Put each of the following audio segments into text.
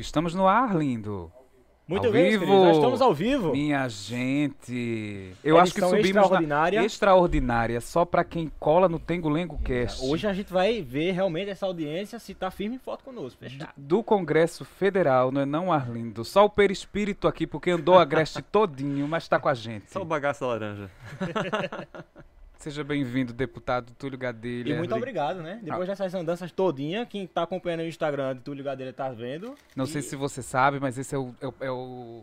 que estamos no ar, lindo. Muito Ao bem, vivo. queridos, já estamos ao vivo. Minha gente. Eu acho que subimos extraordinária. na extraordinária, só pra quem cola no Tengo Lengo Cast. Hoje a gente vai ver realmente essa audiência se tá firme e forte conosco. Fechado. do Congresso Federal, não é não, Arlindo? Só o perispírito aqui, porque andou a Agreste todinho, mas tá com a gente. Só o bagaço da laranja. Seja bem-vindo, deputado Túlio Gadelha. E muito obrigado, né? Depois dessas andanças todinha, quem tá acompanhando o Instagram de Túlio Gadelha tá vendo. Não E- sei se você sabe, mas esse é o, é é o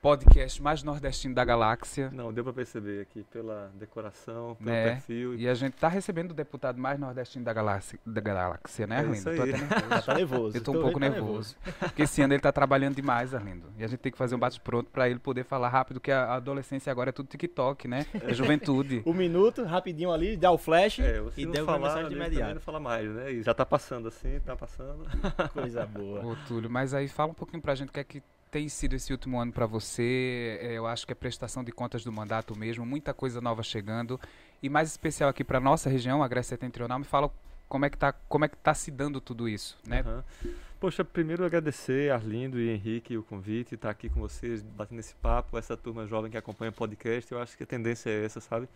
podcast mais nordestino da galáxia. Não, deu pra perceber aqui pela decoração, pelo Né? perfil. E a gente tá recebendo o deputado mais nordestino da galáxia, da galáxia né, É Arlindo? isso Tô aí. até nervoso. Já tá nervoso. Eu tô um Tô pouco vendo que tá nervoso. Porque esse ano ele tá trabalhando demais, Arlindo. E a gente tem que fazer um bate-pronto pra ele poder falar rápido, que a adolescência agora é tudo TikTok, né? É juventude. Um minuto, rapidinho ali, dá o flash É, e deu uma falar, mensagem de imediato. não fala mais, né? E já tá passando assim, tá passando. Coisa boa. Ô, Túlio, mas aí fala um pouquinho pra gente o que é que tem sido esse último ano pra você. É, eu acho que é prestação de contas do mandato mesmo, muita coisa nova chegando. E mais especial aqui pra nossa região, a Grécia Setentrional, me fala como é que tá, como é que tá se dando tudo isso, né? Aham. Poxa, primeiro agradecer Arlindo e Henrique o convite, estar aqui com vocês, batendo esse papo, essa turma jovem que acompanha o podcast. Eu acho que a tendência é essa, sabe?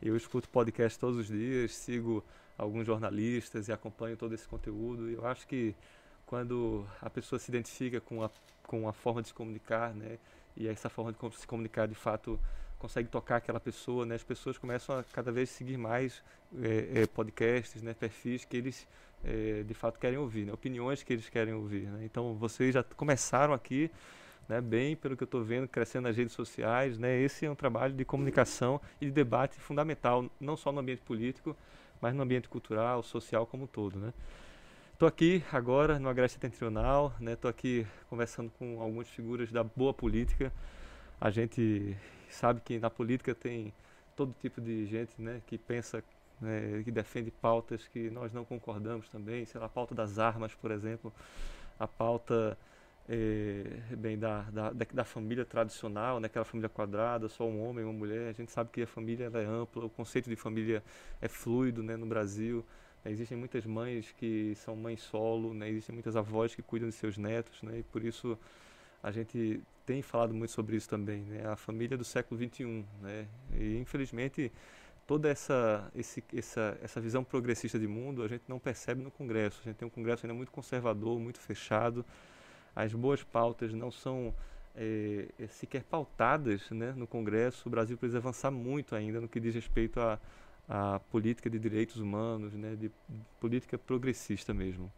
Eu escuto podcast todos os dias, sigo alguns jornalistas e acompanho todo esse conteúdo. E eu acho que quando a pessoa se identifica com a, com a forma de se comunicar, né? E essa forma de se comunicar de fato consegue tocar aquela pessoa, né? As pessoas começam a cada vez seguir mais eh, eh, podcasts, né? Perfis que eles eh, de fato querem ouvir, né? opiniões que eles querem ouvir. Né? Então vocês já começaram aqui, né? bem pelo que eu estou vendo, crescendo nas redes sociais. Né? Esse é um trabalho de comunicação e de debate fundamental, não só no ambiente político, mas no ambiente cultural, social como um todo. Né? Estou aqui agora no Agreste Setentrional, estou aqui conversando com algumas figuras da boa política. A gente sabe que na política tem todo tipo de gente né, que pensa né, que defende pautas que nós não concordamos também, sei lá, a pauta das armas, por exemplo, a pauta eh, bem da, da, da, família tradicional, né, aquela família quadrada, só um homem, uma mulher. A gente sabe que a família é ampla, o conceito de família é fluido né, no Brasil. Né, existem muitas mães que são mães solo, né, existem muitas avós que cuidam de seus netos, né, e por isso a gente tem falado muito sobre isso também, né, a família do século XXI, né, e infelizmente toda essa, esse, essa, essa visão progressista de mundo a gente não percebe no Congresso. A gente tem um Congresso ainda muito conservador, muito fechado. As boas pautas não são eh, sequer pautadas né, no Congresso. O Brasil precisa avançar muito ainda no que diz respeito à, à política de direitos humanos, né, de política progressista mesmo.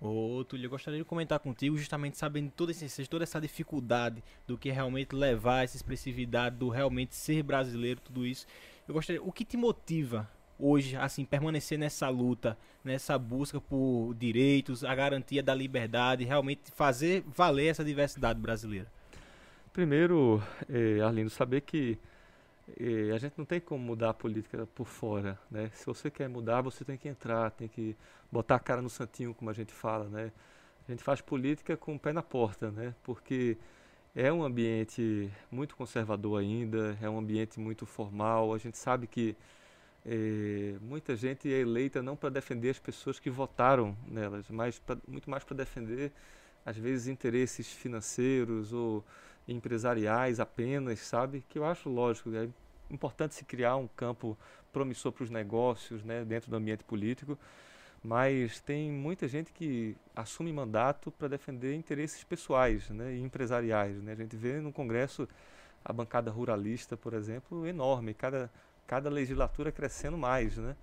Ô, Túlio, eu gostaria de comentar contigo, justamente sabendo esse ensejo, toda essa dificuldade do que realmente levar essa expressividade, do realmente ser brasileiro, tudo isso. Eu gostaria, o que te motiva hoje, assim, permanecer nessa luta, nessa busca por direitos, a garantia da liberdade, realmente fazer valer essa diversidade brasileira? Primeiro, eh, Arlindo, saber que eh, a gente não tem como mudar a política por fora, né? Se você quer mudar, você tem que entrar, tem que botar a cara no santinho, como a gente fala, né? A gente faz política com o pé na porta, né? Porque é um ambiente muito conservador ainda, é um ambiente muito formal. A gente sabe que eh, muita gente é eleita não para defender as pessoas que votaram nelas, mas pra, muito mais para defender, às vezes, interesses financeiros ou empresariais apenas, sabe? Que eu acho lógico, é importante se criar um campo promissor para os negócios, né, dentro do ambiente político, mas tem muita gente que assume mandato para defender interesses pessoais, né, e empresariais, né? A gente vê no Congresso a bancada ruralista, por exemplo, enorme, cada cada legislatura crescendo mais, né?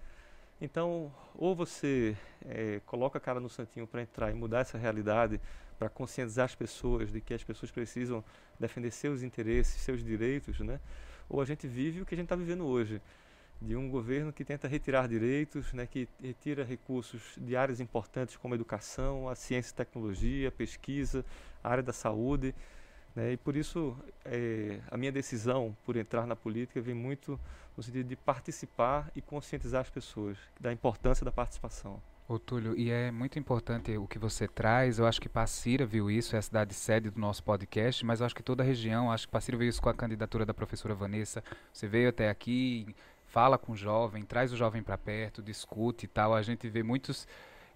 Então, ou você eh, coloca a cara no santinho para entrar e mudar essa realidade, para conscientizar as pessoas de que as pessoas precisam defender seus interesses, seus direitos, né? Ou a gente vive o que a gente está vivendo hoje, de um governo que tenta retirar direitos, né? Que retira recursos de áreas importantes como a educação, a ciência e tecnologia, a pesquisa, a área da saúde, né? E por isso eh, a minha decisão por entrar na política vem muito no sentido de participar e conscientizar as pessoas da importância da participação. Ô Túlio, e é muito importante o que você traz. Eu acho que Passira viu isso, é a cidade sede do nosso podcast, mas eu acho que toda a região, acho que Passira viu isso com a candidatura da professora Vanessa. Você veio até aqui, fala com o jovem, traz o jovem para perto, discute e tal. A gente vê muitos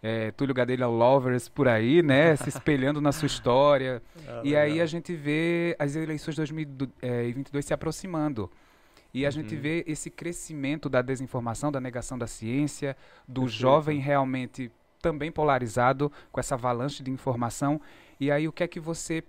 é, Túlio Gadelha Lovers por aí, né? se espelhando na sua história. Ah, e aí legal. a gente vê as eleições de 2022 se aproximando. E a gente Uhum. vê esse crescimento da desinformação, da negação da ciência, do Perfeito. jovem realmente também polarizado com essa avalanche de informação. E aí o que é que você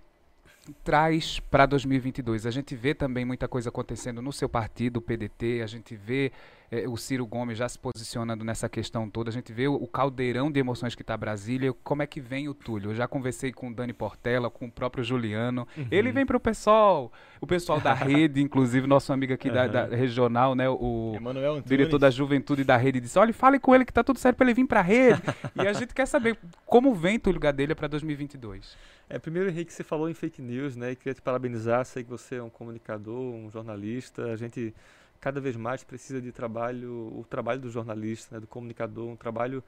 traz para 2022? A gente vê também muita coisa acontecendo no seu partido, o PDT, a gente vê eh, o Ciro Gomes já se posicionando nessa questão toda, a gente vê o, o caldeirão de emoções que está Brasília. Como é que vem o Túlio? Eu já conversei com o Dani Portela, com o próprio Juliano. Uhum. Ele vem para o pessoal, o pessoal da rede, inclusive nosso amigo aqui da, da regional, né? O, Emanuel diretor da juventude da rede disse: olha, fale com ele que tá tudo certo para ele vir para a rede. e a gente quer saber como vem Túlio Gadelha para 2022. É, primeiro, Henrique, você falou em fake news, né? E queria te parabenizar. Sei que você é um comunicador, um jornalista. A gente cada vez mais precisa de trabalho, o trabalho do jornalista, né? do comunicador, um trabalho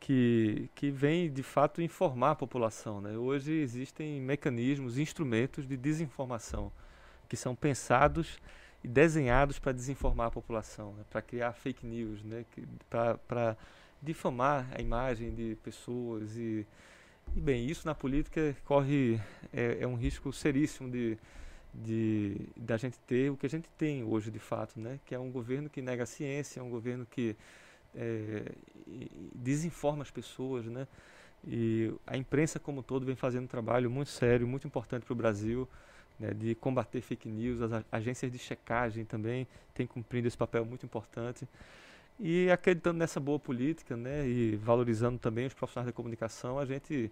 que, que vem de fato informar a população. Né? Hoje existem mecanismos, instrumentos de desinformação que são pensados e desenhados para desinformar a população, né? para criar fake news, né? para difamar a imagem de pessoas e e bem, isso na política corre é, é um risco seríssimo de, de da gente ter o que a gente tem hoje de fato, né? Que é um governo que nega a ciência, é um governo que é, desinforma as pessoas, né? E a imprensa como todo vem fazendo um trabalho muito sério, muito importante para o Brasil, né? De combater fake news, as agências de checagem também têm cumprido esse papel muito importante. E acreditando nessa boa política, né, e valorizando também os profissionais da comunicação, a gente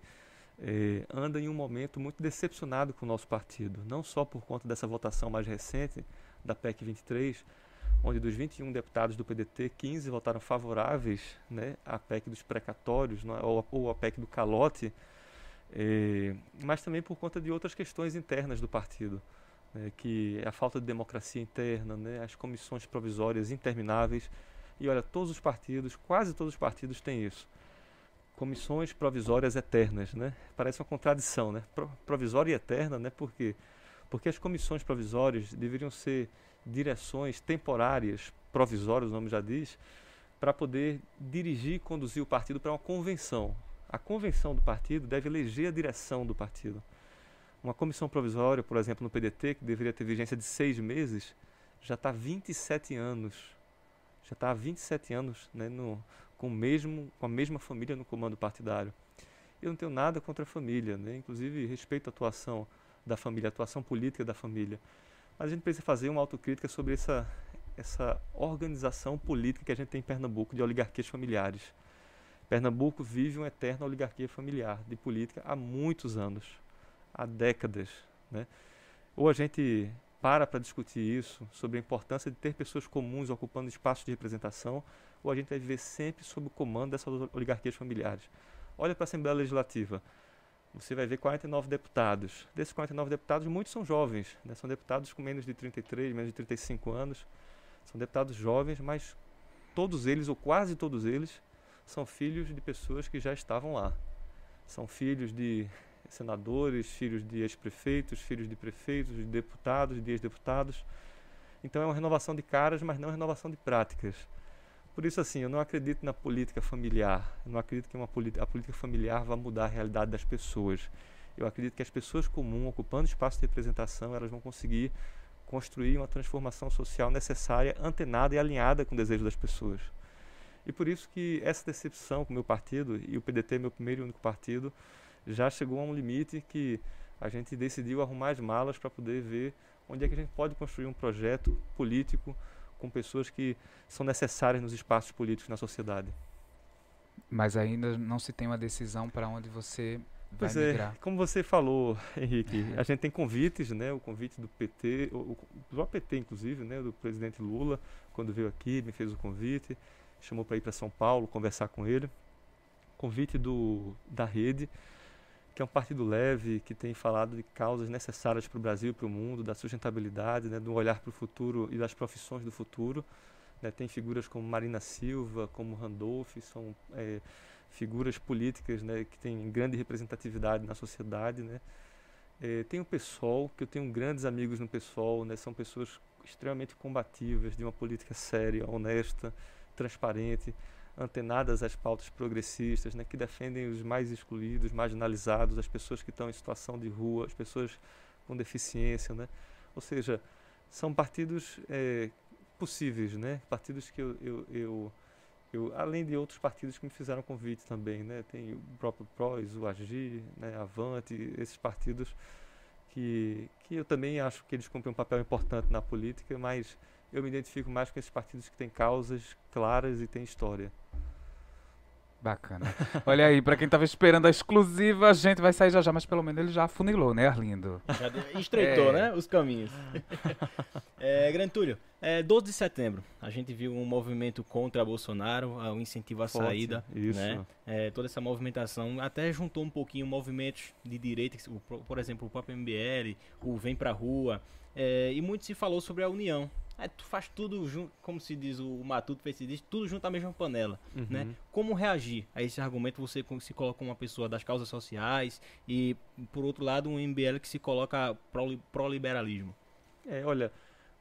eh, anda em um momento muito decepcionado com o nosso partido. Não só por conta dessa votação mais recente, da PEC 23, onde dos 21 deputados do PDT, 15 votaram favoráveis né, à PEC dos precatórios, é, ou, ou à PEC do calote, eh, mas também por conta de outras questões internas do partido. né, que é a falta de democracia interna, né, as comissões provisórias intermináveis, e olha, todos os partidos, quase todos os partidos têm isso. Comissões provisórias eternas, né? Parece uma contradição, né? Pro- Provisória e eterna, né? Por quê? Porque as comissões provisórias deveriam ser direções temporárias, provisórias, o nome já diz, para poder dirigir e conduzir o partido para uma convenção. A convenção do partido deve eleger a direção do partido. Uma comissão provisória, por exemplo, no PDT, que deveria ter vigência de seis meses, já está há 27 anos já está há 27 anos né, no, com, mesmo, com a mesma família no comando partidário. Eu não tenho nada contra a família, né? inclusive respeito a atuação da família, a atuação política da família. Mas a gente precisa fazer uma autocrítica sobre essa, essa organização política que a gente tem em Pernambuco de oligarquias familiares. Pernambuco vive uma eterna oligarquia familiar de política há muitos anos, há décadas. Né? Ou a gente para para discutir isso, sobre a importância de ter pessoas comuns ocupando espaços de representação, ou a gente vai viver sempre sob o comando dessas oligarquias familiares. Olha para a Assembleia Legislativa, você vai ver 49 deputados. Desses 49 deputados, muitos são jovens, né? são deputados com menos de 33, menos de 35 anos, são deputados jovens, mas todos eles, ou quase todos eles, são filhos de pessoas que já estavam lá. São filhos de senadores, filhos de ex-prefeitos, filhos de prefeitos, de deputados, de ex-deputados. Então é uma renovação de caras, mas não uma renovação de práticas. Por isso, assim, eu não acredito na política familiar. Eu não acredito que uma a política familiar vá mudar a realidade das pessoas. Eu acredito que as pessoas comuns, ocupando espaço de representação, elas vão conseguir construir uma transformação social necessária, antenada e alinhada com o desejo das pessoas. E por isso que essa decepção com o meu partido, e o PDT é meu primeiro e único partido, já chegou a um limite que a gente decidiu arrumar as malas para poder ver onde é que a gente pode construir um projeto político com pessoas que são necessárias nos espaços políticos na sociedade. Mas ainda não se tem uma decisão para onde você vai Pois é, migrar. como você falou, Henrique, a gente tem convites, né? O convite do PT, o, o, do PT inclusive, né? Do presidente Lula, quando veio aqui, me fez o convite, chamou para ir para São Paulo conversar com ele. Convite do da Rede, que é um partido leve, que tem falado de causas necessárias para o Brasil e para o mundo, da sustentabilidade, né? Do olhar para o futuro e das profissões do futuro. Né? Tem figuras como Marina Silva, como Randolph, são é, figuras políticas né, que têm grande representatividade na sociedade. Né? É, tem o PSOL, que eu tenho grandes amigos no PSOL, né? são pessoas extremamente combativas, de uma política séria, honesta, transparente. Antenadas às pautas progressistas, né, que defendem os mais excluídos, marginalizados, as pessoas que estão em situação de rua, as pessoas com deficiência, né? Ou seja, são partidos é, possíveis, né? Partidos que eu, eu, eu, eu, além de outros partidos que me fizeram convite também, né? Tem o próprio PROS, o AGI, né? Avante, esses partidos que, que eu também acho que eles cumprem um papel importante na política, mas eu me identifico mais com esses partidos que têm causas claras e têm história. Bacana. Olha aí, para quem estava esperando a exclusiva, a gente vai sair já já, mas pelo menos ele já afunilou, né, Arlindo? Já estreitou, é. né, os caminhos. é, Grande Túlio, é, 12 de setembro, a gente viu um movimento contra Bolsonaro, um incentivo à Forte, saída, isso. né? É, toda essa movimentação até juntou um pouquinho movimentos de direita, por exemplo, o próprio MBL, o Vem Pra Rua, é, e muito se falou sobre a união Aí tu faz tudo junto, como se diz o Matuto fez, diz, tudo junto à mesma panela, uhum. né? Como reagir a esse argumento? Você se coloca uma pessoa das causas sociais e, por outro lado, um MBL que se coloca pró-liberalismo. É, olha,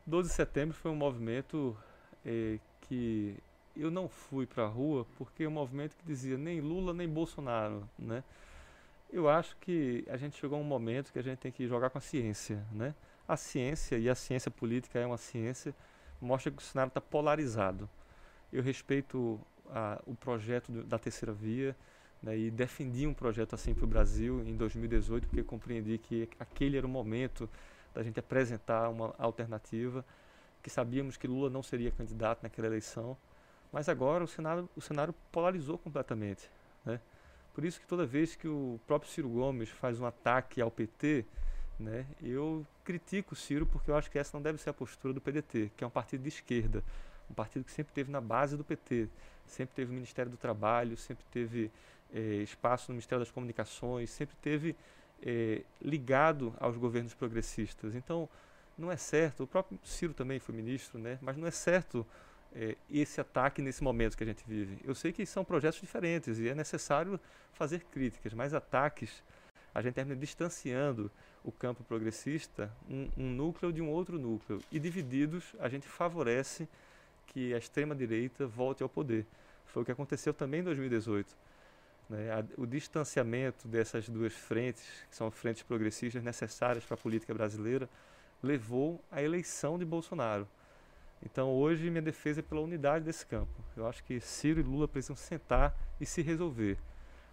12 de setembro foi um movimento é, que eu não fui para a rua porque é um movimento que dizia nem Lula nem Bolsonaro, né? Eu acho que a gente chegou a um momento que a gente tem que jogar com a ciência, né? A ciência, e a ciência política é uma ciência, mostra que o cenário está polarizado. Eu respeito a, o projeto do, da terceira via né, e defendi um projeto assim para o Brasil em 2018, porque compreendi que aquele era o momento da gente apresentar uma alternativa, que sabíamos que Lula não seria candidato naquela eleição, mas agora o cenário, o cenário polarizou completamente. Né? Por isso que toda vez que o próprio Ciro Gomes faz um ataque ao PT, né? Eu critico o Ciro porque eu acho que essa não deve ser a postura do PDT, que é um partido de esquerda, um partido que sempre teve na base do PT, sempre teve o Ministério do Trabalho, sempre teve é, espaço no Ministério das Comunicações, sempre teve é, ligado aos governos progressistas. Então, não é certo, o próprio Ciro também foi ministro, né? mas não é certo é, esse ataque nesse momento que a gente vive. Eu sei que são projetos diferentes e é necessário fazer críticas, mas ataques a gente termina distanciando o campo progressista um, um núcleo de um outro núcleo. E divididos, a gente favorece que a extrema-direita volte ao poder. Foi o que aconteceu também em 2018. Né? O distanciamento dessas duas frentes, que são frentes progressistas necessárias para a política brasileira, levou à eleição de Bolsonaro. Então hoje minha defesa é pela unidade desse campo. Eu acho que Ciro e Lula precisam sentar e se resolver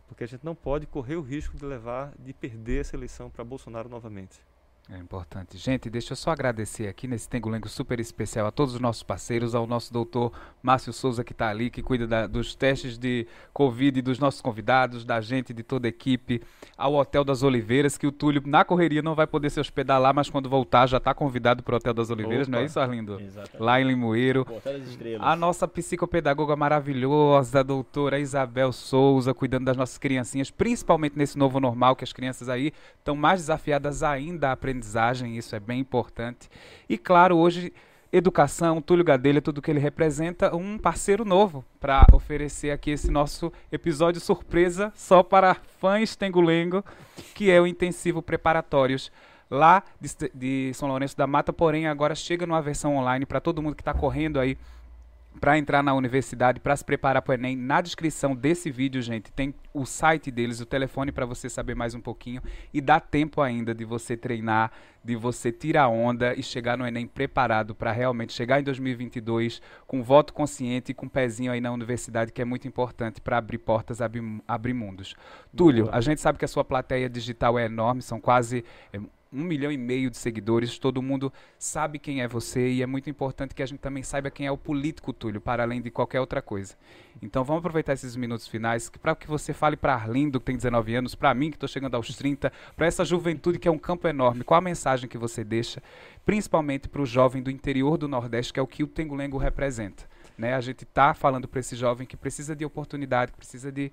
porque a gente não pode correr o risco de levar, de perder essa eleição para Bolsonaro novamente. É importante. Gente, deixa eu só agradecer aqui nesse Tengolengo super especial a todos os nossos parceiros, ao nosso doutor Márcio Souza que está ali, que cuida da, dos testes de Covid, dos nossos convidados, da gente, de toda a equipe, ao Hotel das Oliveiras, que o Túlio, na correria, não vai poder se hospedar lá, mas quando voltar já está convidado para o Hotel das Oliveiras, Opa. não é isso, Arlindo? Exatamente. Lá em Limoeiro. A nossa psicopedagoga maravilhosa, a doutora Isabel Souza, cuidando das nossas criancinhas, principalmente nesse novo normal, que as crianças aí estão mais desafiadas ainda a aprender aprendizagem, isso é bem importante. E claro, hoje educação, Túlio Gadelha, tudo que ele representa, um parceiro novo para oferecer aqui esse nosso episódio surpresa só para fãs Tengulengo, que é o intensivo preparatórios lá de, de São Lourenço da Mata, porém agora chega numa versão online para todo mundo que está correndo aí para entrar na universidade, para se preparar para o Enem, na descrição desse vídeo, gente, tem o site deles, o telefone para você saber mais um pouquinho e dá tempo ainda de você treinar, de você tirar onda e chegar no Enem preparado para realmente chegar em 2022 com voto consciente e com um pezinho aí na universidade, que é muito importante para abrir portas, abrir, abrir mundos. Túlio, a gente sabe que a sua plateia digital é enorme, são quase é, um milhão e meio de seguidores, todo mundo sabe quem é você e é muito importante que a gente também saiba quem é o político Túlio, para além de qualquer outra coisa. Então vamos aproveitar esses minutos finais para que você fale para Arlindo, que tem 19 anos, para mim, que estou chegando aos 30, para essa juventude que é um campo enorme, qual a mensagem que você deixa, principalmente para o jovem do interior do Nordeste, que é o que o Tengulengo representa. Né? A gente está falando para esse jovem que precisa de oportunidade, que precisa de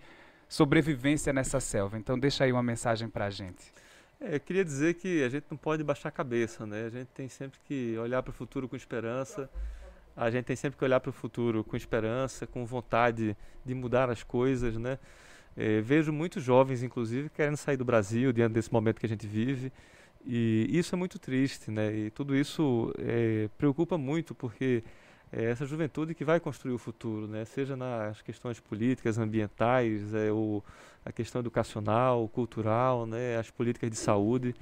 sobrevivência nessa selva. Então deixa aí uma mensagem para a gente. É, eu queria dizer que a gente não pode baixar a cabeça, né? A gente tem sempre que olhar para o futuro com esperança. A gente tem sempre que olhar para o futuro com esperança, com vontade de mudar as coisas, né? É, vejo muitos jovens, inclusive, querendo sair do Brasil diante desse momento que a gente vive. E isso é muito triste, né? E tudo isso é, preocupa muito, porque é essa juventude que vai construir o futuro, né? seja nas questões políticas, ambientais, é, o, a questão educacional, cultural, né? as políticas de saúde.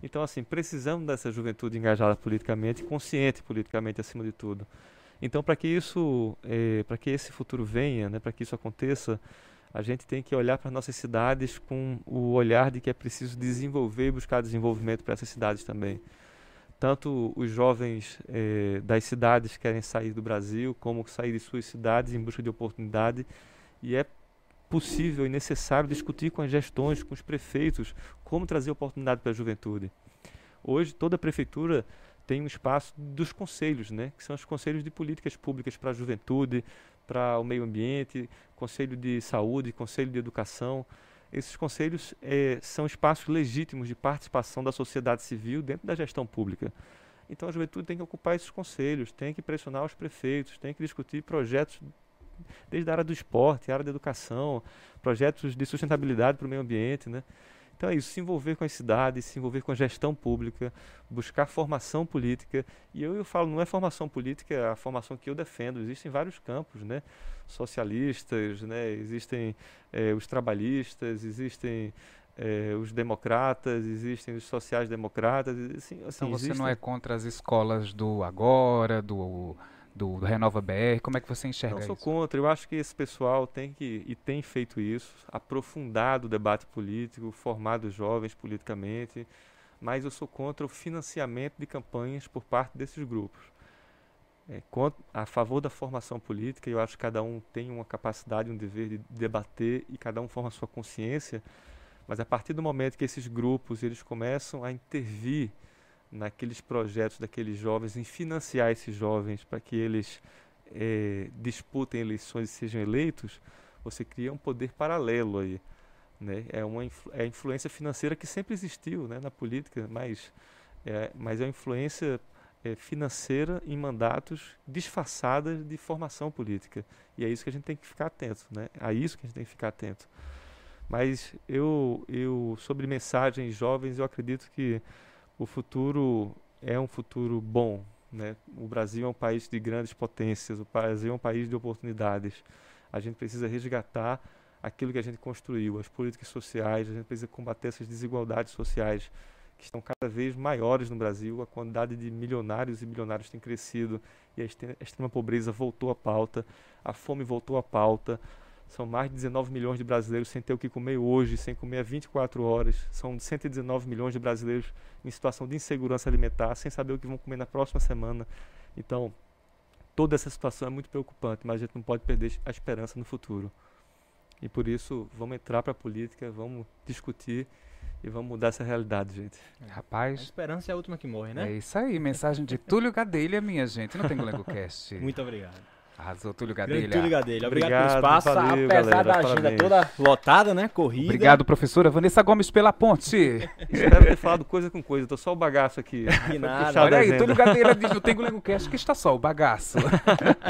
Então, assim, precisamos dessa juventude engajada politicamente, consciente politicamente acima de tudo. Então, para que isso, é, para que esse futuro venha, né? para que isso aconteça, a gente tem que olhar para nossas cidades com o olhar de que é preciso desenvolver e buscar desenvolvimento para essas cidades também tanto os jovens eh, das cidades querem sair do Brasil, como sair de suas cidades em busca de oportunidade, e é possível e necessário discutir com as gestões, com os prefeitos, como trazer oportunidade para a juventude. Hoje, toda prefeitura tem um espaço dos conselhos, né, que são os conselhos de políticas públicas para a juventude, para o meio ambiente, conselho de saúde, conselho de educação. Esses conselhos é, são espaços legítimos de participação da sociedade civil dentro da gestão pública. Então a juventude tem que ocupar esses conselhos, tem que pressionar os prefeitos, tem que discutir projetos desde a área do esporte, a área da educação, projetos de sustentabilidade para o meio ambiente, né? Então é isso, se envolver com as cidades, se envolver com a gestão pública, buscar formação política. E eu, eu falo, não é formação política é a formação que eu defendo, existem vários campos, né? Socialistas, né? existem é, os trabalhistas, existem é, os democratas, existem os sociais-democratas. Assim, assim, então você existem... não é contra as escolas do agora, do do, do, Renova BR? Como é que você enxerga isso? Eu sou contra. Eu acho que esse pessoal tem que, e tem feito isso, aprofundado o debate político, formado jovens politicamente, mas eu sou contra o financiamento de campanhas por parte desses grupos. É, contra, a favor da formação política, eu acho que cada um tem uma capacidade, um dever de debater e cada um forma a sua consciência, mas a partir do momento que esses grupos eles começam a intervir naqueles projetos daqueles jovens, em financiar esses jovens para que eles é, disputem eleições e sejam eleitos, você cria um poder paralelo aí. Né? É uma influ é a influência financeira que sempre existiu né, na política, mas é, mas é uma influência é, financeira em mandatos disfarçadas de formação política. E é isso que a gente tem que ficar atento. Né? A isso que a gente tem que ficar atento. Mas eu, eu sobre mensagens jovens, eu acredito que o futuro é um futuro bom. Né? O Brasil é um país de grandes potências, o Brasil é um país de oportunidades. A gente precisa resgatar aquilo que a gente construiu, as políticas sociais, a gente precisa combater essas desigualdades sociais que estão cada vez maiores no Brasil, a quantidade de milionários e bilionários tem crescido e a extrema pobreza voltou à pauta, a fome voltou à pauta, são mais de 19 milhões de brasileiros sem ter o que comer hoje, sem comer há 24 horas. São 119 milhões de brasileiros em situação de insegurança alimentar, sem saber o que vão comer na próxima semana. Então, toda essa situação é muito preocupante, mas a gente não pode perder a esperança no futuro. E por isso, vamos entrar para a política, vamos discutir e vamos mudar essa realidade, gente. Rapaz. A esperança é a última que morre, né? É isso aí, mensagem de Túlio Gadelha, minha gente. Não tem Cast. Muito obrigado. Arrasou, Túlio Gadelha. Túlio Gadelha. Obrigado, Obrigado pelo espaço, valeu, apesar galera, da agenda parabéns. toda lotada, né? Corrida. Obrigado, professora Vanessa Gomes, pela ponte. Espero ter falado coisa com coisa, tô só o bagaço aqui. Que nada. Olha aí, Túlio Gadelha diz Tengo Lengo Cast que está só o bagaço.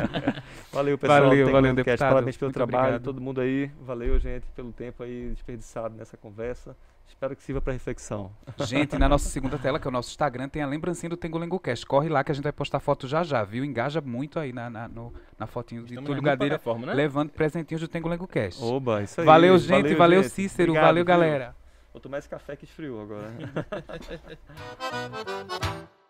valeu, pessoal. Valeu, valeu, deputado. Parabéns pelo Muito trabalho, obrigado. todo mundo aí. Valeu, gente, pelo tempo aí desperdiçado nessa conversa. Espero que sirva para reflexão. Gente, na nossa segunda tela, que é o nosso Instagram, tem a lembrancinha do Tengo Lengo Cast. Corre lá que a gente vai postar foto já já, viu? Engaja muito aí na, na, no, na fotinho de Túlio Gadelha, né? levando presentinhos do Tengo Lengo Cast. Oba, isso aí. Valeu, gente. Valeu, valeu gente. Cícero. Obrigado, valeu, viu? galera. Vou tomar esse café que esfriou agora.